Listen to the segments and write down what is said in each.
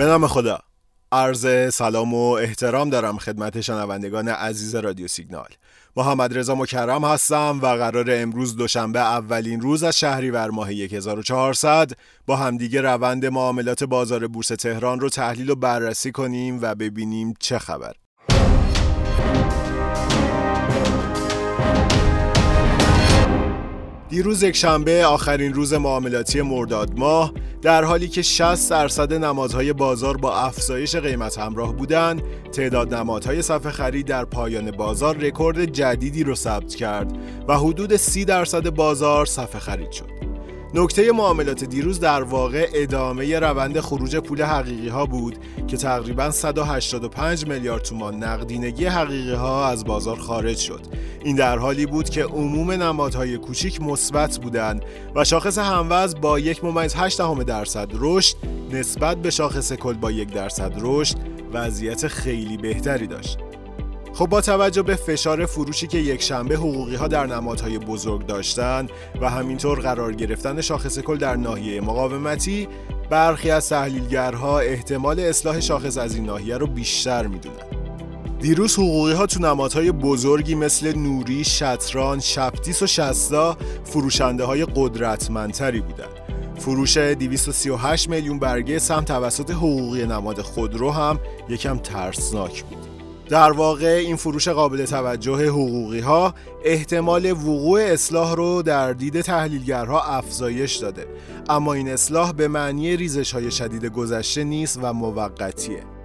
به نام خدا. عرض سلام و احترام دارم خدمت شنوندگان عزیز رادیو سیگنال. محمد رضا مکرم هستم و قرار امروز دوشنبه اولین روز از شهریور ماه 1400 با همدیگه روند معاملات بازار بورس تهران رو تحلیل و بررسی کنیم و ببینیم چه خبر. دیروز یک شنبه آخرین روز معاملاتی مرداد ماه در حالی که 60 درصد نمادهای بازار با افزایش قیمت همراه بودند تعداد نمادهای صفحه خرید در پایان بازار رکورد جدیدی رو ثبت کرد و حدود 30 درصد بازار صفحه خرید شد. نکته معاملات دیروز در واقع ادامه روند خروج پول حقیقی ها بود که تقریبا 185 میلیارد تومان نقدینگی حقیقی ها از بازار خارج شد. این در حالی بود که عموم نمادهای کوچیک مثبت بودند و شاخص هموز با یک ممیز 8 درصد رشد نسبت به شاخص کل با یک درصد رشد وضعیت خیلی بهتری داشت. خب با توجه به فشار فروشی که یک شنبه حقوقی ها در نمادهای بزرگ داشتن و همینطور قرار گرفتن شاخص کل در ناحیه مقاومتی برخی از تحلیلگرها احتمال اصلاح شاخص از این ناحیه رو بیشتر می‌دونن دیروز حقوقی ها تو نمادهای بزرگی مثل نوری، شطران، شپتیس و شستا فروشنده های قدرتمندتری بودند. فروش 238 میلیون برگه سهم توسط حقوقی نماد خودرو هم یکم ترسناک بود. در واقع این فروش قابل توجه حقوقی ها احتمال وقوع اصلاح رو در دید تحلیلگرها افزایش داده. اما این اصلاح به معنی ریزش های شدید گذشته نیست و موقتیه.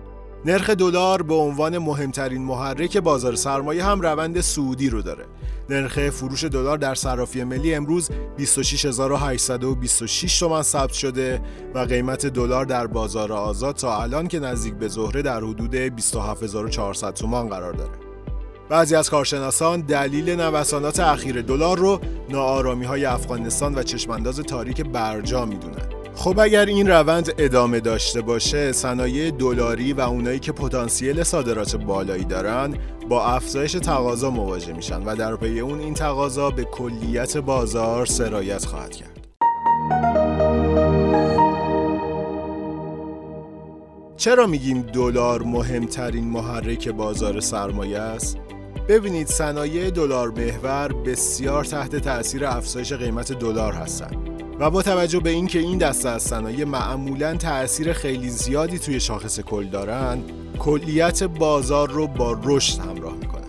نرخ دلار به عنوان مهمترین محرک بازار سرمایه هم روند سعودی رو داره. نرخ فروش دلار در صرافی ملی امروز 26826 تومان ثبت شده و قیمت دلار در بازار آزاد تا الان که نزدیک به ظهره در حدود 27400 تومان قرار داره. بعضی از کارشناسان دلیل نوسانات اخیر دلار رو ناآرامی های افغانستان و چشمانداز تاریک برجا می‌دونن. خب اگر این روند ادامه داشته باشه صنایع دلاری و اونایی که پتانسیل صادرات بالایی دارن با افزایش تقاضا مواجه میشن و در پی اون این تقاضا به کلیت بازار سرایت خواهد کرد چرا میگیم دلار مهمترین محرک بازار سرمایه است؟ ببینید صنایع دلار محور بسیار تحت تاثیر افزایش قیمت دلار هستند. و با توجه به اینکه این دسته از صنایع معمولا تاثیر خیلی زیادی توی شاخص کل دارن کلیت بازار رو با رشد همراه می‌کنن.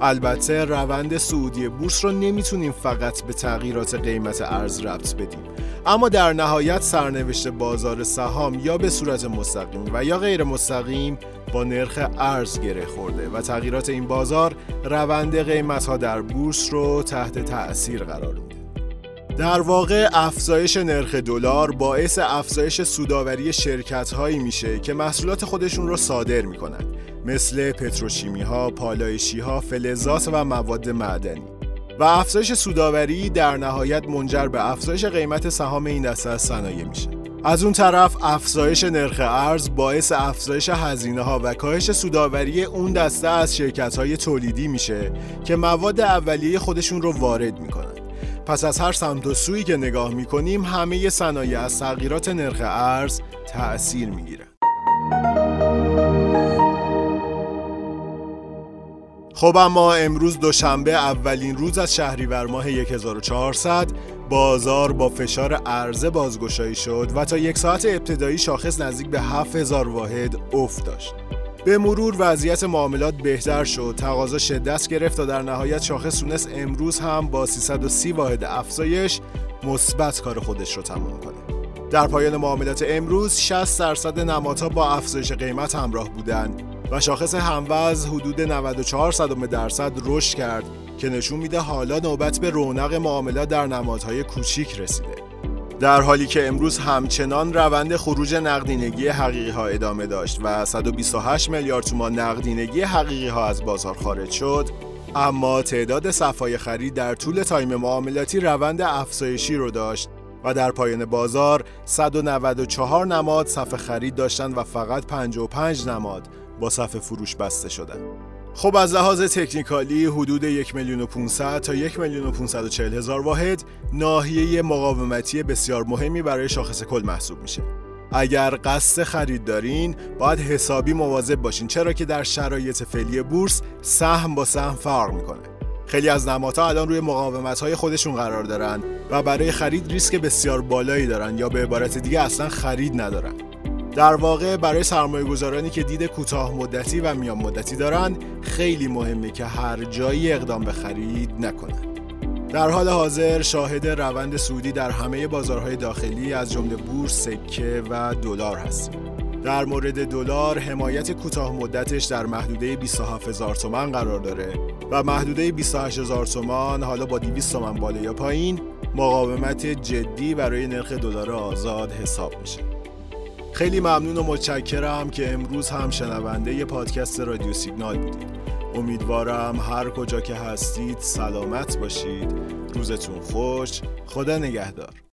البته روند سعودی بورس رو نمی‌تونیم فقط به تغییرات قیمت ارز ربط بدیم. اما در نهایت سرنوشت بازار سهام یا به صورت مستقیم و یا غیر مستقیم با نرخ ارز گره خورده و تغییرات این بازار روند قیمت ها در بورس رو تحت تأثیر قرار میده. در واقع افزایش نرخ دلار باعث افزایش سوداوری شرکت هایی میشه که محصولات خودشون رو صادر می‌کنند مثل پتروشیمی ها، پالایشی ها، فلزات و مواد معدنی. و افزایش سوداوری در نهایت منجر به افزایش قیمت سهام این دسته از صنایع میشه. از اون طرف افزایش نرخ ارز باعث افزایش هزینه ها و کاهش سوداوری اون دسته از شرکت های تولیدی میشه که مواد اولیه خودشون رو وارد می‌کنن. پس از هر سمت و سویی که نگاه می‌کنیم همه صنایع از تغییرات نرخ ارز تأثیر می‌گیره خب اما امروز دوشنبه اولین روز از شهریور ماه 1400 بازار با فشار عرضه بازگشایی شد و تا یک ساعت ابتدایی شاخص نزدیک به 7000 واحد افت داشت. به مرور وضعیت معاملات بهتر شد. تقاضا شدت گرفت تا در نهایت شاخص تونست امروز هم با 330 واحد افزایش مثبت کار خودش رو تمام کنه. در پایان معاملات امروز 60 درصد نمادها با افزایش قیمت همراه بودند و شاخص هموز حدود 94 درصد رشد کرد که نشون میده حالا نوبت به رونق معاملات در نمادهای کوچیک رسیده. در حالی که امروز همچنان روند خروج نقدینگی حقیقی ها ادامه داشت و 128 میلیارد تومان نقدینگی حقیقی ها از بازار خارج شد اما تعداد صفای خرید در طول تایم معاملاتی روند افزایشی رو داشت و در پایان بازار 194 نماد صف خرید داشتند و فقط 55 نماد با صف فروش بسته شدند. خب از لحاظ تکنیکالی حدود یک میلیون و 500 تا یک میلیون و 540 هزار واحد ناحیه مقاومتی بسیار مهمی برای شاخص کل محسوب میشه. اگر قصد خرید دارین باید حسابی مواظب باشین چرا که در شرایط فعلی بورس سهم با سهم فرق می‌کنه. خیلی از نمادها الان روی مقاومت های خودشون قرار دارن و برای خرید ریسک بسیار بالایی دارن یا به عبارت دیگه اصلا خرید ندارن. در واقع برای سرمایه گذارانی که دید کوتاه مدتی و میان مدتی دارن خیلی مهمه که هر جایی اقدام به خرید نکنن در حال حاضر شاهد روند سودی در همه بازارهای داخلی از جمله بورس، سکه و دلار هستیم. در مورد دلار حمایت کوتاه مدتش در محدوده 27 هزار تومان قرار داره و محدوده 28 هزار تومان حالا با 200 تومان بالا یا پایین مقاومت جدی برای نرخ دلار آزاد حساب میشه. خیلی ممنون و متشکرم که امروز هم شنونده ی پادکست رادیو سیگنال بودید. امیدوارم هر کجا که هستید سلامت باشید. روزتون خوش. خدا نگهدار.